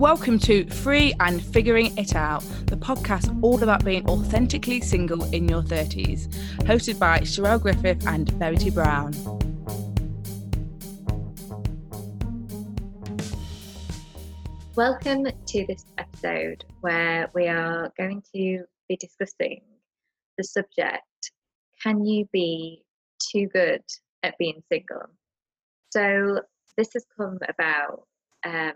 Welcome to Free and Figuring It Out, the podcast all about being authentically single in your 30s, hosted by Charelle Griffith and Verity Brown. Welcome to this episode where we are going to be discussing the subject Can you be too good at being single? So, this has come about um,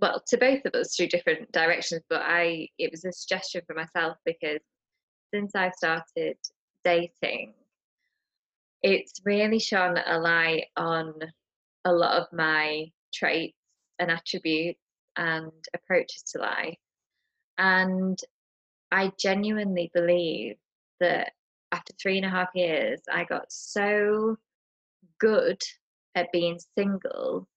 well to both of us through different directions but i it was a suggestion for myself because since i started dating it's really shone a light on a lot of my traits and attributes and approaches to life. And i genuinely believe that after three and a half years i got so good at being single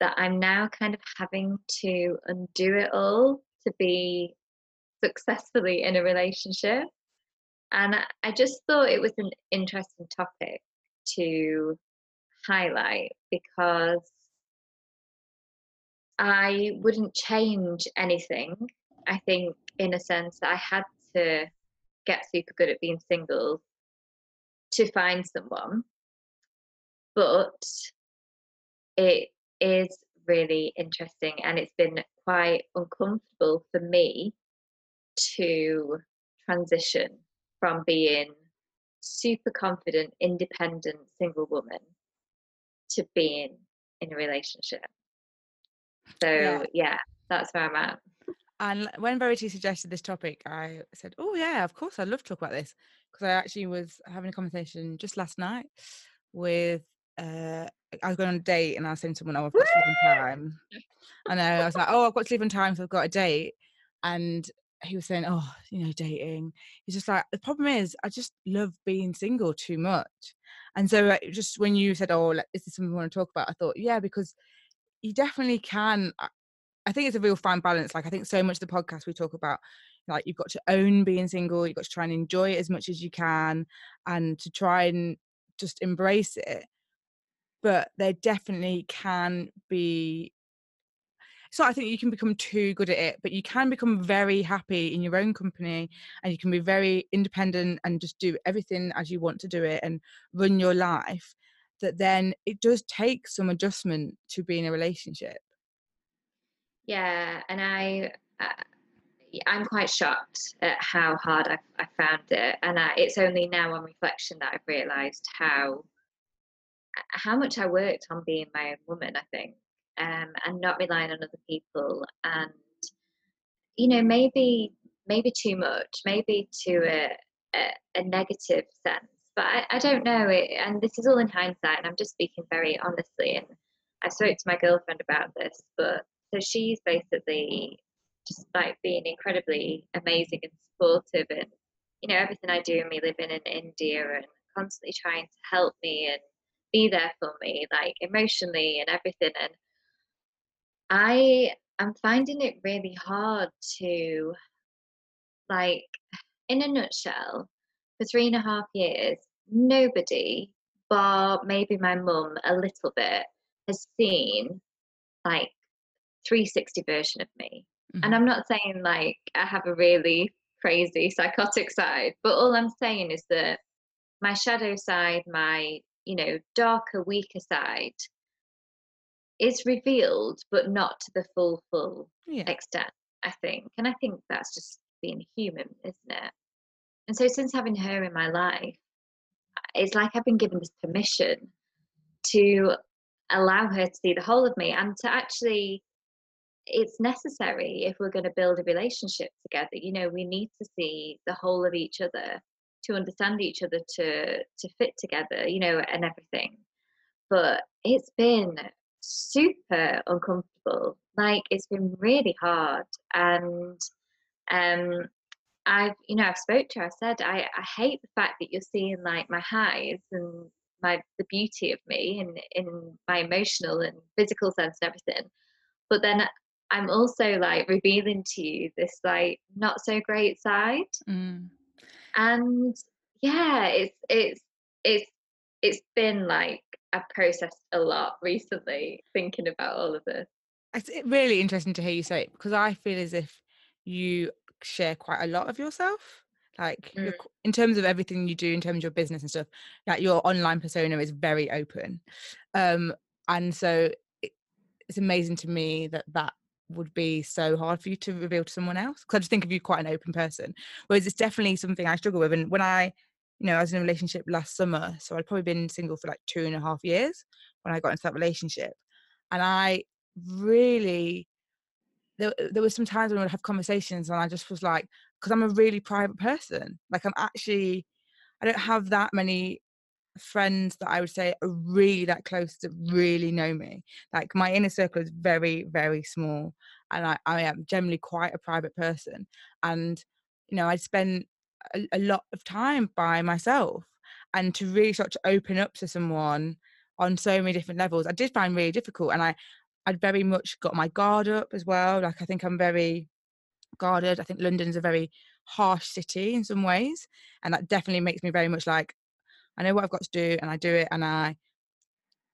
that I'm now kind of having to undo it all to be successfully in a relationship. And I just thought it was an interesting topic to highlight because I wouldn't change anything. I think, in a sense, I had to get super good at being single to find someone. But it is really interesting and it's been quite uncomfortable for me to transition from being super confident independent single woman to being in a relationship. So yeah, yeah that's where i'm at. And when Verity suggested this topic, I said, "Oh yeah, of course, I'd love to talk about this." Because I actually was having a conversation just last night with uh, I was going on a date and I was saying to someone, "Oh, I've got sleeping time." I know. I was like, "Oh, I've got sleeping time, so I've got a date." And he was saying, "Oh, you know, dating." He's just like, the problem is, I just love being single too much. And so, uh, just when you said, "Oh, like, is this something we want to talk about?" I thought, yeah, because you definitely can. I think it's a real fine balance. Like I think so much of the podcast we talk about, like you've got to own being single. You've got to try and enjoy it as much as you can, and to try and just embrace it but there definitely can be so I think you can become too good at it, but you can become very happy in your own company and you can be very independent and just do everything as you want to do it and run your life. That then it does take some adjustment to be in a relationship. Yeah, and I, uh, I'm quite shocked at how hard I, I found it, and I, it's only now on reflection that I've realised how how much I worked on being my own woman, I think, um, and not relying on other people, and you know, maybe maybe too much, maybe to a, a, a negative sense, but I, I don't know. It, and this is all in hindsight, and I'm just speaking very honestly. And I spoke to my girlfriend about this, but so she's basically just like being incredibly amazing and supportive, and you know, everything I do, and me living in India and constantly trying to help me and be there for me, like emotionally and everything. And I am finding it really hard to, like, in a nutshell, for three and a half years, nobody, bar maybe my mum a little bit, has seen like 360 version of me. Mm-hmm. And I'm not saying like I have a really crazy psychotic side, but all I'm saying is that my shadow side, my you know darker weaker side is revealed but not to the full full yeah. extent i think and i think that's just being human isn't it and so since having her in my life it's like i've been given this permission to allow her to see the whole of me and to actually it's necessary if we're going to build a relationship together you know we need to see the whole of each other to understand each other to to fit together you know and everything. But it's been super uncomfortable. Like it's been really hard. And um i've you know i've spoke to her. I said i i hate the fact that you're seeing like my highs and my the beauty of me and in my emotional and physical sense and everything. But then i'm also like revealing to you this like not so great side. Mm and yeah it's it's it's it's been like i've processed a lot recently thinking about all of this it's really interesting to hear you say it because I feel as if you share quite a lot of yourself. Like Mm. in terms of everything you do, in terms of your business and stuff, like your online persona is very open, um, and so it, it's amazing to me that that would be so hard for you to reveal to someone else because I just think of you quite an open person. Whereas it's definitely something I struggle with. And when I, you know, I was in a relationship last summer, so I'd probably been single for like two and a half years when I got into that relationship, and I really there, there was some times when we'd have conversations and I just was like, because I'm a really private person. Like I'm actually, I don't have that many friends that I would say are really that close to really know me. Like my inner circle is very, very small. And I, I am generally quite a private person. And, you know, I spend a, a lot of time by myself. And to really start to open up to someone on so many different levels, I did find really difficult. And I, I'd very much got my guard up as well. Like I think I'm very guarded. I think London's a very harsh city in some ways, and that definitely makes me very much like I know what I've got to do, and I do it, and I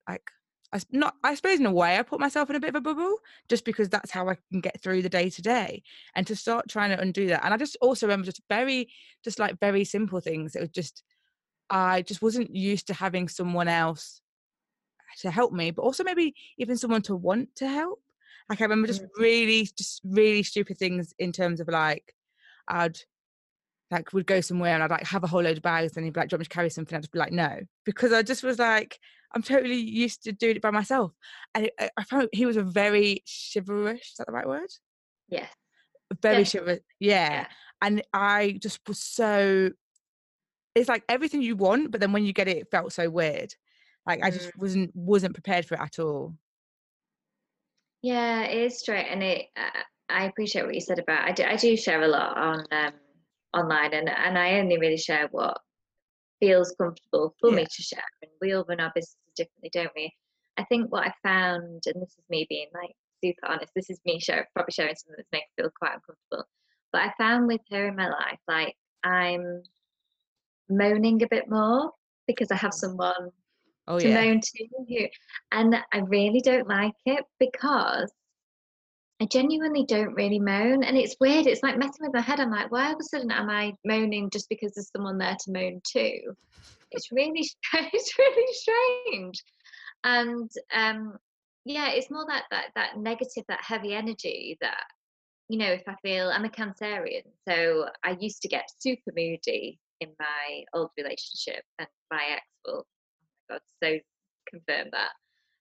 like I not I suppose in a way I put myself in a bit of a bubble just because that's how I can get through the day to day, and to start trying to undo that. And I just also remember just very just like very simple things. It was just I just wasn't used to having someone else to help me, but also maybe even someone to want to help. Like I remember just Mm. really, just really stupid things in terms of like, I'd like would go somewhere and I'd like have a whole load of bags and he'd be like, "Do you want me to carry something?" I'd just be like, "No," because I just was like, I'm totally used to doing it by myself. And it, I found he was a very chivalrous. Is that the right word? Yes. Very Yeah. chivalrous. Yeah. Yeah. And I just was so. It's like everything you want, but then when you get it, it felt so weird. Like I Mm. just wasn't wasn't prepared for it at all. Yeah, it is straight, and it. Uh, I appreciate what you said about. I do. I do share a lot on um, online, and and I only really share what feels comfortable for me to share. And we all run our businesses differently, don't we? I think what I found, and this is me being like super honest. This is me share, probably sharing something that's making me feel quite uncomfortable. But I found with her in my life, like I'm moaning a bit more because I have mm. someone Oh to yeah. moan to who and I really don't like it because I genuinely don't really moan and it's weird it's like messing with my head I'm like why all of a sudden am I moaning just because there's someone there to moan to it's really it's really strange and um yeah it's more that that that negative that heavy energy that you know if I feel I'm a cancerian so I used to get super moody in my old relationship and my ex will God, so confirm that.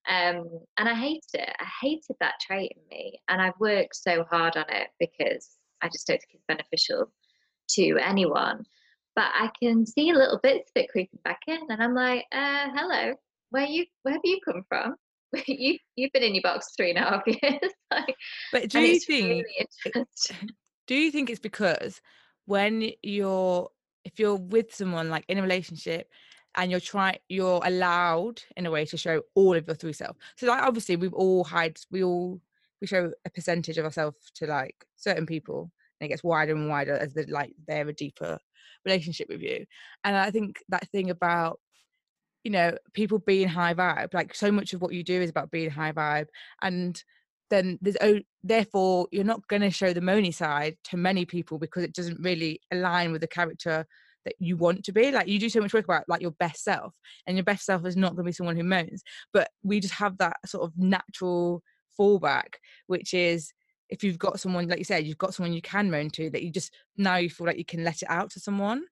Um, and I hated it. I hated that trait in me, and I've worked so hard on it because I just don't think it's beneficial to anyone. But I can see little bits of it creeping back in, and I'm like, uh, "Hello, where you? Where have you come from? you you've been in your box three and a half years, like, But do you think really do you think it's because when you're if you're with someone like in a relationship and you're trying you're allowed in a way to show all of your true self. So like obviously we've all hide we all we show a percentage of ourselves to like certain people and it gets wider and wider as the like they're a deeper relationship with you. And i think that thing about you know people being high vibe like so much of what you do is about being high vibe and then there's oh therefore you're not going to show the moany side to many people because it doesn't really align with the character that you want to be like you do so much work about like your best self and your best self is not going to be someone who moans but we just have that sort of natural fallback which is if you've got someone like you said you've got someone you can moan to that you just now you feel like you can let it out to someone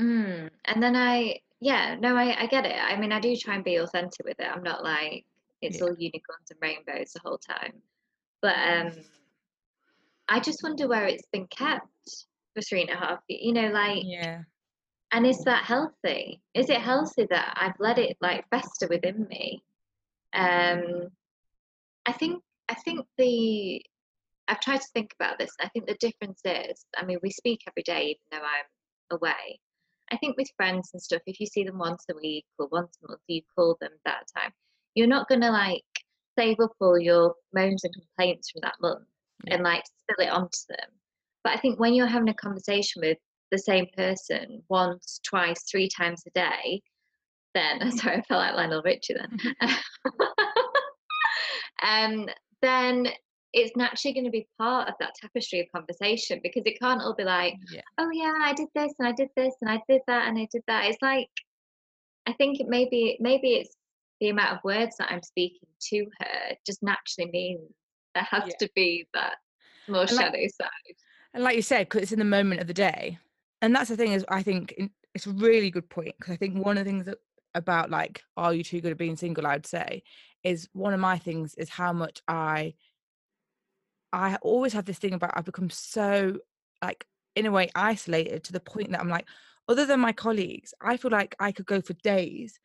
Mm. And then I, yeah, no, I, I get it. I mean, I do try and be authentic with it. I'm not like it's Yeah. all unicorns and rainbows the whole time. But um, I just wonder where it's been kept for three and a half. You know, like, yeah and is that healthy? Is it healthy that I've let it like fester within me? Um, I think, I think the, I've tried to think about this. I think the difference is, I mean, we speak every day, even though I'm away. I think with friends and stuff, if you see them once a week or once a month, you call them that time. You're not gonna like save up all your moans and complaints from that month Yeah. and like spill it onto them. But I think when you're having a conversation with the same person once, twice, three times a day, then sorry, I felt like Lionel Richie then. um, then it's naturally going to be part of that tapestry of conversation because it can't all be like, Yeah. oh yeah, I did this and I did this and I did that and I did that. It's like I think it maybe maybe it's the amount of words that I'm speaking to her just naturally means there has Yeah. to be that more And like- shadow side. And like you said, because it's in the moment of the day, and that's the thing is, I think it's a really good point because I think one of the things that, about like, are you too good at being single? I would say is one of my things is how much I, I always have this thing about I've become so like in a way isolated to the point that I'm like, other than my colleagues, I feel like I could go for days,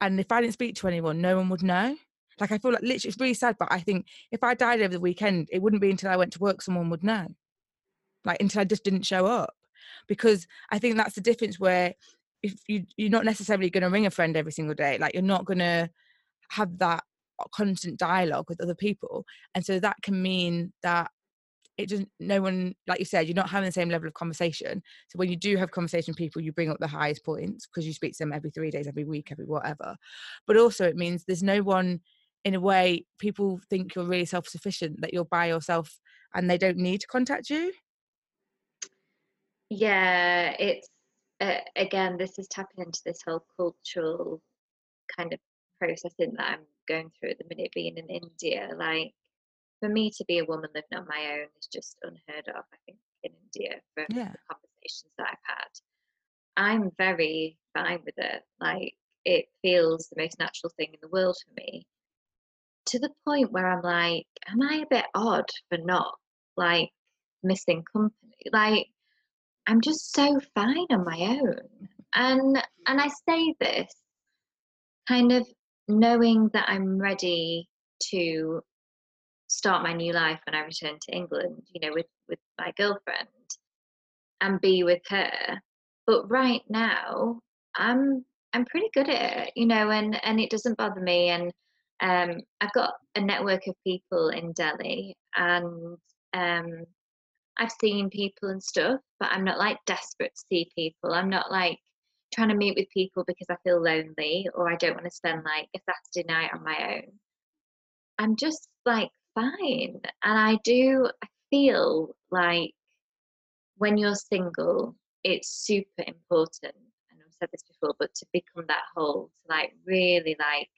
and if I didn't speak to anyone, no one would know. Like I feel like literally, it's really sad, but I think if I died over the weekend, it wouldn't be until I went to work someone would know like until I just didn't show up because I think that's the difference where if you you're not necessarily going to ring a friend every single day like you're not going to have that uh, constant dialogue with other people and so that can mean that it doesn't no one like you said you're not having the same level of conversation so when you do have conversation with people you bring up the highest points because you speak to them every three days every week every whatever but also it means there's no one in a way people think you're really self-sufficient that you're by yourself and they don't need to contact you Yeah, it's uh, again, this is tapping into this whole cultural kind of processing that I'm going through at the minute, being in India. Like, for me to be a woman living on my own is just unheard of, I think, in India from Yeah. the conversations that I've had. I'm very fine with it. Like, it feels the most natural thing in the world for me. To the point where I'm like, am I a bit odd for not like missing company? Like, I'm just so fine on my own. And and I say this kind of knowing that I'm ready to start my new life when I return to England, you know, with with my girlfriend and be with her. But right now, I'm I'm pretty good at it, you know, and and it doesn't bother me. And um, I've got a network of people in Delhi, and um, I've seen people and stuff, but I'm not like desperate to see people. I'm not like trying to meet with people because I feel lonely or I don't want to spend like a Saturday night on my own. I'm just like fine. And I do, I feel like when you're single, it's super important. And I've said this before, but to become that whole, to like really like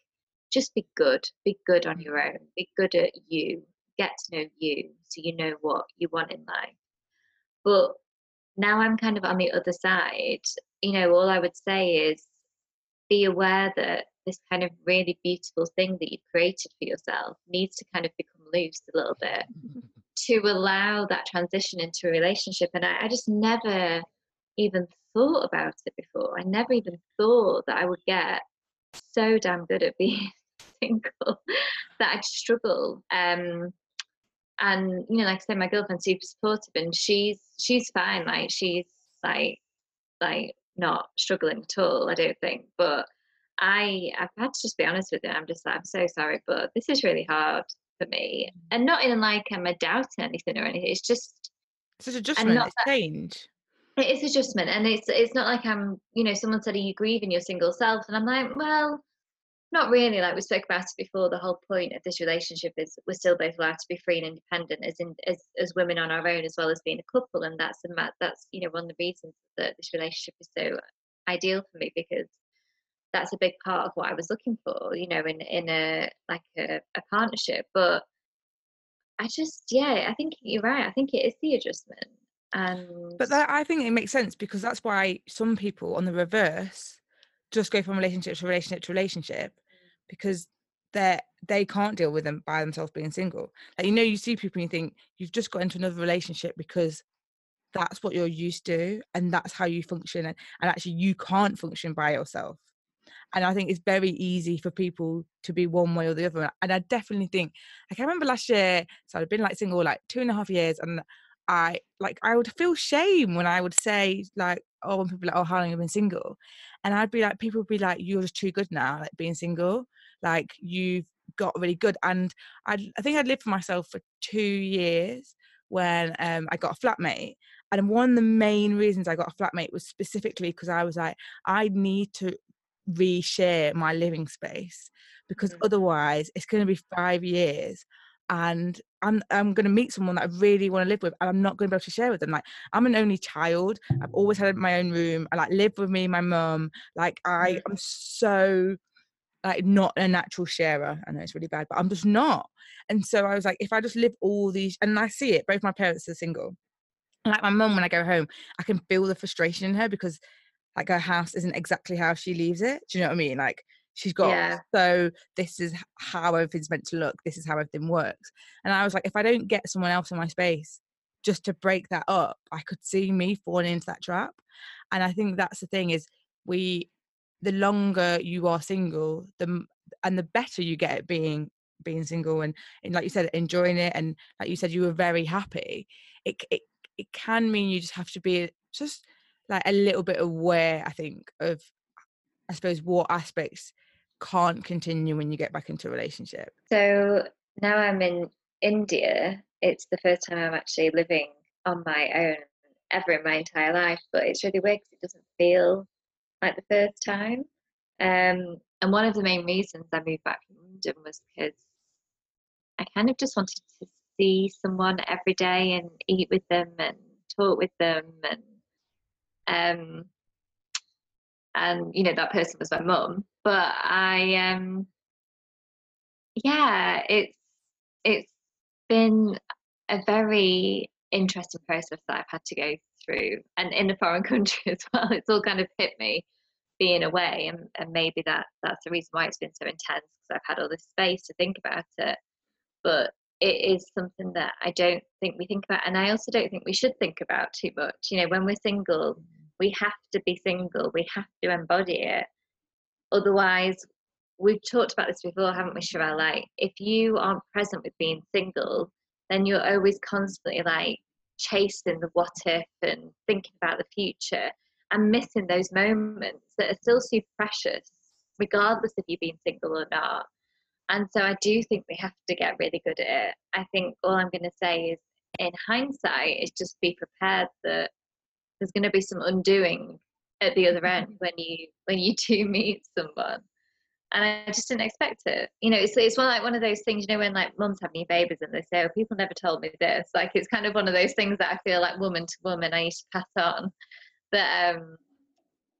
just be good, be good on your own, be good at you, get to know you so you know what you want in life. But now I'm kind of on the other side, you know, all I would say is be aware that this kind of really beautiful thing that you've created for yourself needs to kind of become loose a little bit to allow that transition into a relationship. And I, I just never even thought about it before. I never even thought that I would get so damn good at being single that I'd struggle. Um, and you know, like I said, my girlfriend's super supportive, and she's she's fine. Like she's like like not struggling at all. I don't think, but I I've had to just be honest with her. I'm just like I'm so sorry, but this is really hard for me, mm-hmm. and not in like I'm a doubting anything or anything. It's just It's an adjustment, not it's change. it is adjustment, and it's it's not like I'm you know someone said are you grieving your single self, and I'm like well not really like we spoke about it before the whole point of this relationship is we're still both allowed to be free and independent as in as, as women on our own as well as being a couple and that's ma- that's you know one of the reasons that this relationship is so ideal for me because that's a big part of what I was looking for you know in in a like a, a partnership. But I just yeah I think you're right I think it is the adjustment and But that, I think it makes sense because that's why some people on the reverse just go from relationship to relationship to relationship because they they can't deal with them by themselves being single. Like you know, you see people and you think you've just got into another relationship because that's what you're used to and that's how you function and, and actually you can't function by yourself. And I think it's very easy for people to be one way or the other. And I definitely think I remember last year, so I'd been like single like two and a half years and I like I would feel shame when I would say like, oh, when people are like, oh, how long have you been single? And I'd be like, people would be like, you're just too good now, like being single. Like you've got really good. And I I think I'd lived for myself for two years when um I got a flatmate. And one of the main reasons I got a flatmate was specifically because I was like, I need to reshare my living space because Mhm. otherwise it's going to be five years and I'm I'm gonna meet someone that I really want to live with, and I'm not gonna be able to share with them. Like I'm an only child. I've always had my own room. I like live with me, my mum. Like I am so like not a natural sharer. I know it's really bad, but I'm just not. And so I was like, if I just live all these, and I see it. Both my parents are single. Like my mum, when I go home, I can feel the frustration in her because like her house isn't exactly how she leaves it. Do you know what I mean? Like she's got Yeah. so this is how everything's meant to look. This is how everything works. And I was like, if I don't get someone else in my space just to break that up, I could see me falling into that trap. And I think that's the thing is we, the longer you are single, the and the better you get at being being single and, and like you said enjoying it and like you said you were very happy it, it it can mean you just have to be just like a little bit aware i think of i suppose what aspects can't continue when you get back into a relationship So now I'm in India. It's the first time I'm actually living on my own ever in my entire life, but it's really weird because it doesn't feel like the first time. Um, and one of the main reasons I moved back from London was because I kind of just wanted to see someone every day and eat with them and talk with them and um and you know that person was my mum. But I um yeah it's it's been a very interesting process that I've had to go through and in a foreign country as well. It's all kind of hit me being away and, and maybe that that's the reason why it's been so intense because I've had all this space to think about it. But it is something that I don't think we think about and I also don't think we should think about too much. You know when we're single we have to be single we have to embody it. Otherwise we've talked about this before haven't we Charelle? Like if you aren't present with being single then you're always constantly like chasing the what if and thinking about the future and missing those moments that are still super precious regardless of you being single or not. And so I do think we have to get really good at it. I think all I'm going to say is, in hindsight, is just be prepared that there's going to be some undoing at the other end when you when you do meet someone. And I just didn't expect it. You know, it's it's one like one of those things. You know, when like mums have new babies and they say, "Oh, people never told me this." Like it's kind of one of those things that I feel like woman to woman I used to pass on. That um,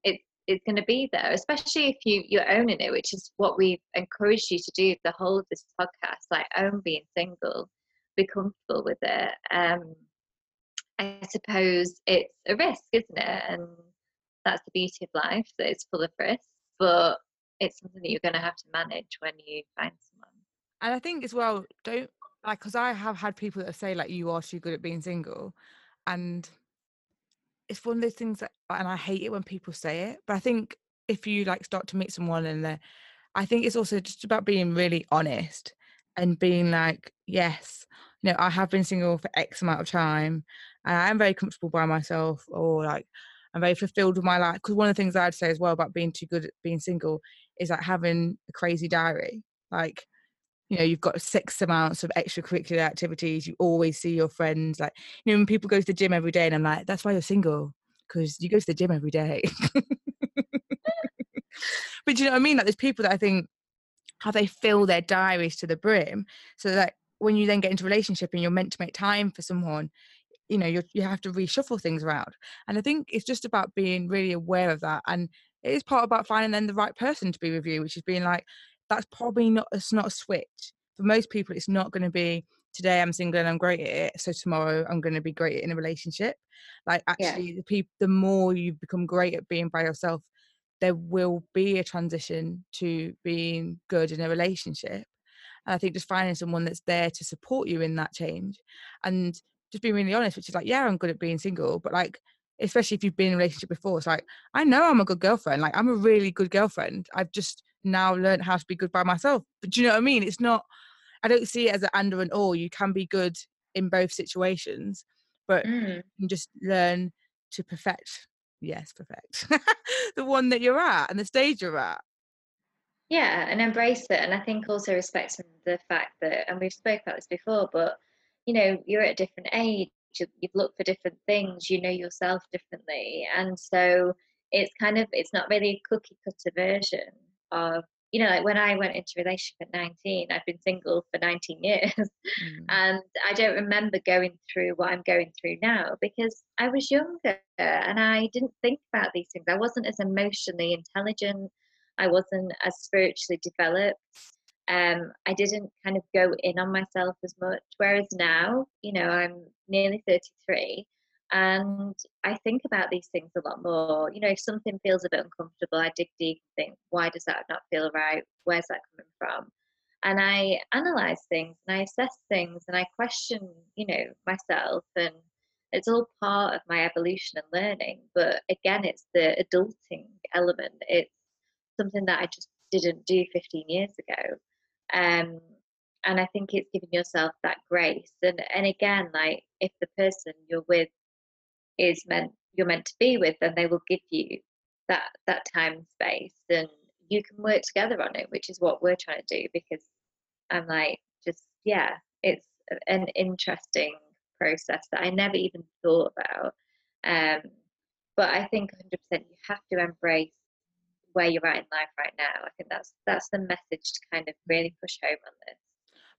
it it's going to be there, especially if you you're owning it, which is what we've encouraged you to do the whole of this podcast. Like own being single, be comfortable with it. Um, I suppose it's a risk, isn't it? Mm-hmm. And that's the beauty of life that it's full of risks, but it's something that you're going to have to manage when you find someone. and i think as well don't like because i have had people that say like you are too good at being single and it's one of those things that and i hate it when people say it but i think if you like start to meet someone and they're I think it's also just about being really honest and being like, yes, you know, I have been single for X amount of time and I am very comfortable by myself or like I'm very fulfilled with my life. Because one of the things I'd say as well about being too good at being single is like having a crazy diary. Like, you know, you've got six amounts of extracurricular activities. You always see your friends. Like, you know, when people go to the gym every day and I'm like, that's why you're single because you go to the gym every day. but you know what I mean? Like, there's people that I think how they fill their diaries to the brim, so that when you then get into relationship and you're meant to make time for someone, you know, you you have to reshuffle things around. And I think it's just about being really aware of that. And it is part about finding then the right person to be with you, which is being like, that's probably not it's not a switch. For most people, it's not going to be today I'm single and I'm great at it, so tomorrow I'm going to be great in a relationship. Like Yeah. actually, the people, the more you become great at being by yourself, there will be a transition to being good in a relationship. And I think just finding someone that's there to support you in that change and just being really honest, which is like, yeah, I'm good at being single, but like, especially if you've been in a relationship before, it's like, I know I'm a good girlfriend. Like, I'm a really good girlfriend. I've just now learned how to be good by myself. But do you know what I mean? It's not, I don't see it as an and or an or. You can be good in both situations, but Mm. you can just learn to perfect, yes, perfect the one that you're at and the stage you're at. Yeah, and embrace it. And I think also respecting the fact that, and we've spoke about this before, but you know, you're at a different age, you- you've looked for different things, you know yourself differently. And so it's kind of, it's not really a cookie cutter version of you know, like when I went into relationship at 19, I've been single for 19 years. Mm. And I don't remember going through what I'm going through now because I was younger and I didn't think about these things. I wasn't as emotionally intelligent. I wasn't as spiritually developed. Um, I didn't kind of go in on myself as much. Whereas now, you know, I'm nearly 33 and I think about these things a lot more. You know, if something feels a bit uncomfortable, I dig deep and think, why does that not feel right? Where's that coming from? And I analyze things and I assess things and I question, you know, myself. And it's all part of my evolution and learning. But again, it's the adulting element. It's something that I just didn't do 15 years ago. Um, and I think it's giving yourself that grace. And and again, like if the person you're with is meant you're meant to be with then they will give you that that time and space and you can work together on it which is what we're trying to do because i'm like just yeah it's an interesting process that i never even thought about um, but i think 100% you have to embrace where you're at in life right now i think that's that's the message to kind of really push home on this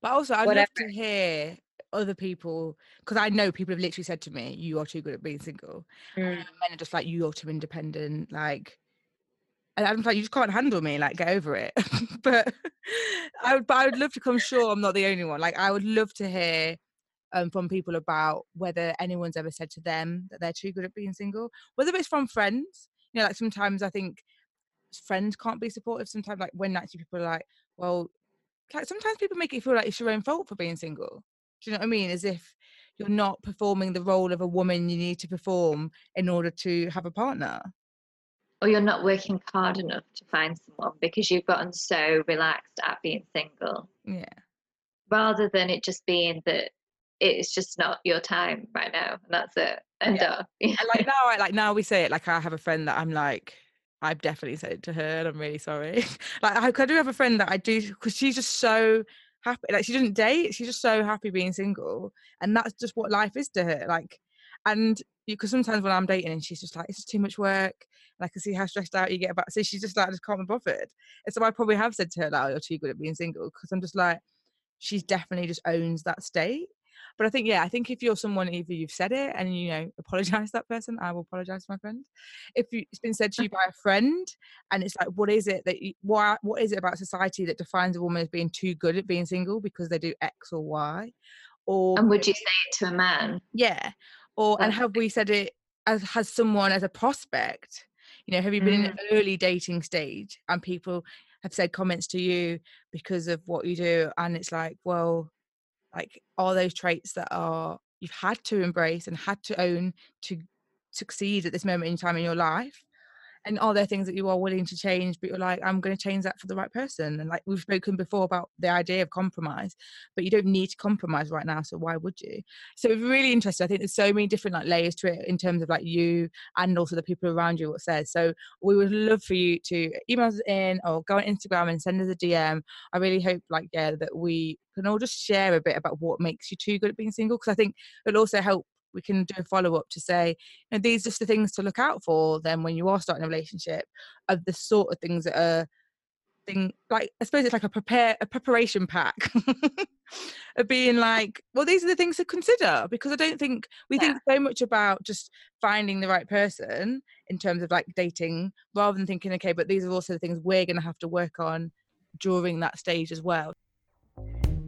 but also i'd Whatever. love to hear other people because I know people have literally said to me, "You are too good at being single," mm. and are just like, "You are too independent." Like, and I'm like, "You just can't handle me. Like, get over it." but I would, but I would love to come sure I'm not the only one. Like, I would love to hear um, from people about whether anyone's ever said to them that they're too good at being single, whether it's from friends. You know, like sometimes I think friends can't be supportive. Sometimes, like when actually people are like, "Well." Like sometimes people make it feel like it's your own fault for being single do you know what I mean? As if you're not performing the role of a woman you need to perform in order to have a partner. Or you're not working hard enough to find someone because you've gotten so relaxed at being single. Yeah. Rather than it just being that it's just not your time right now and that's it. And yeah. and like now I like now we say it like I have a friend that I'm like I've definitely said it to her and I'm really sorry. like I, I do have a friend that I do because she's just so happy like she doesn't date she's just so happy being single and that's just what life is to her like and because sometimes when I'm dating and she's just like it's too much work and I can see how stressed out you get about so she's just like I just can't be bothered and so I probably have said to her like oh, you're too good at being single because I'm just like she's definitely just owns that state but I think, yeah, I think if you're someone, either you've said it and you know apologize to that person, I will apologize to my friend. If you, it's been said to you by a friend, and it's like, what is it that you, why, what is it about society that defines a woman as being too good at being single because they do X or Y? Or and would you say it to a man? Yeah. Or and have we said it as has someone as a prospect? You know, have you been mm. in an early dating stage and people have said comments to you because of what you do, and it's like, well, like are those traits that are you've had to embrace and had to own to succeed at this moment in time in your life and are there things that you are willing to change but you're like i'm going to change that for the right person and like we've spoken before about the idea of compromise but you don't need to compromise right now so why would you? So it's really interesting i think there's so many different like layers to it in terms of like you and also the people around you what says. So we would love for you to email us in or go on instagram and send us a dm i really hope like yeah that we can all just share a bit about what makes you too good at being single because i think it'll also help we can do a follow up to say, you know, these are just the things to look out for then when you are starting a relationship of the sort of things that are thing like I suppose it's like a prepare a preparation pack of being like, well, these are the things to consider because I don't think we yeah. think so much about just finding the right person in terms of like dating rather than thinking, okay, but these are also the things we're gonna have to work on during that stage as well.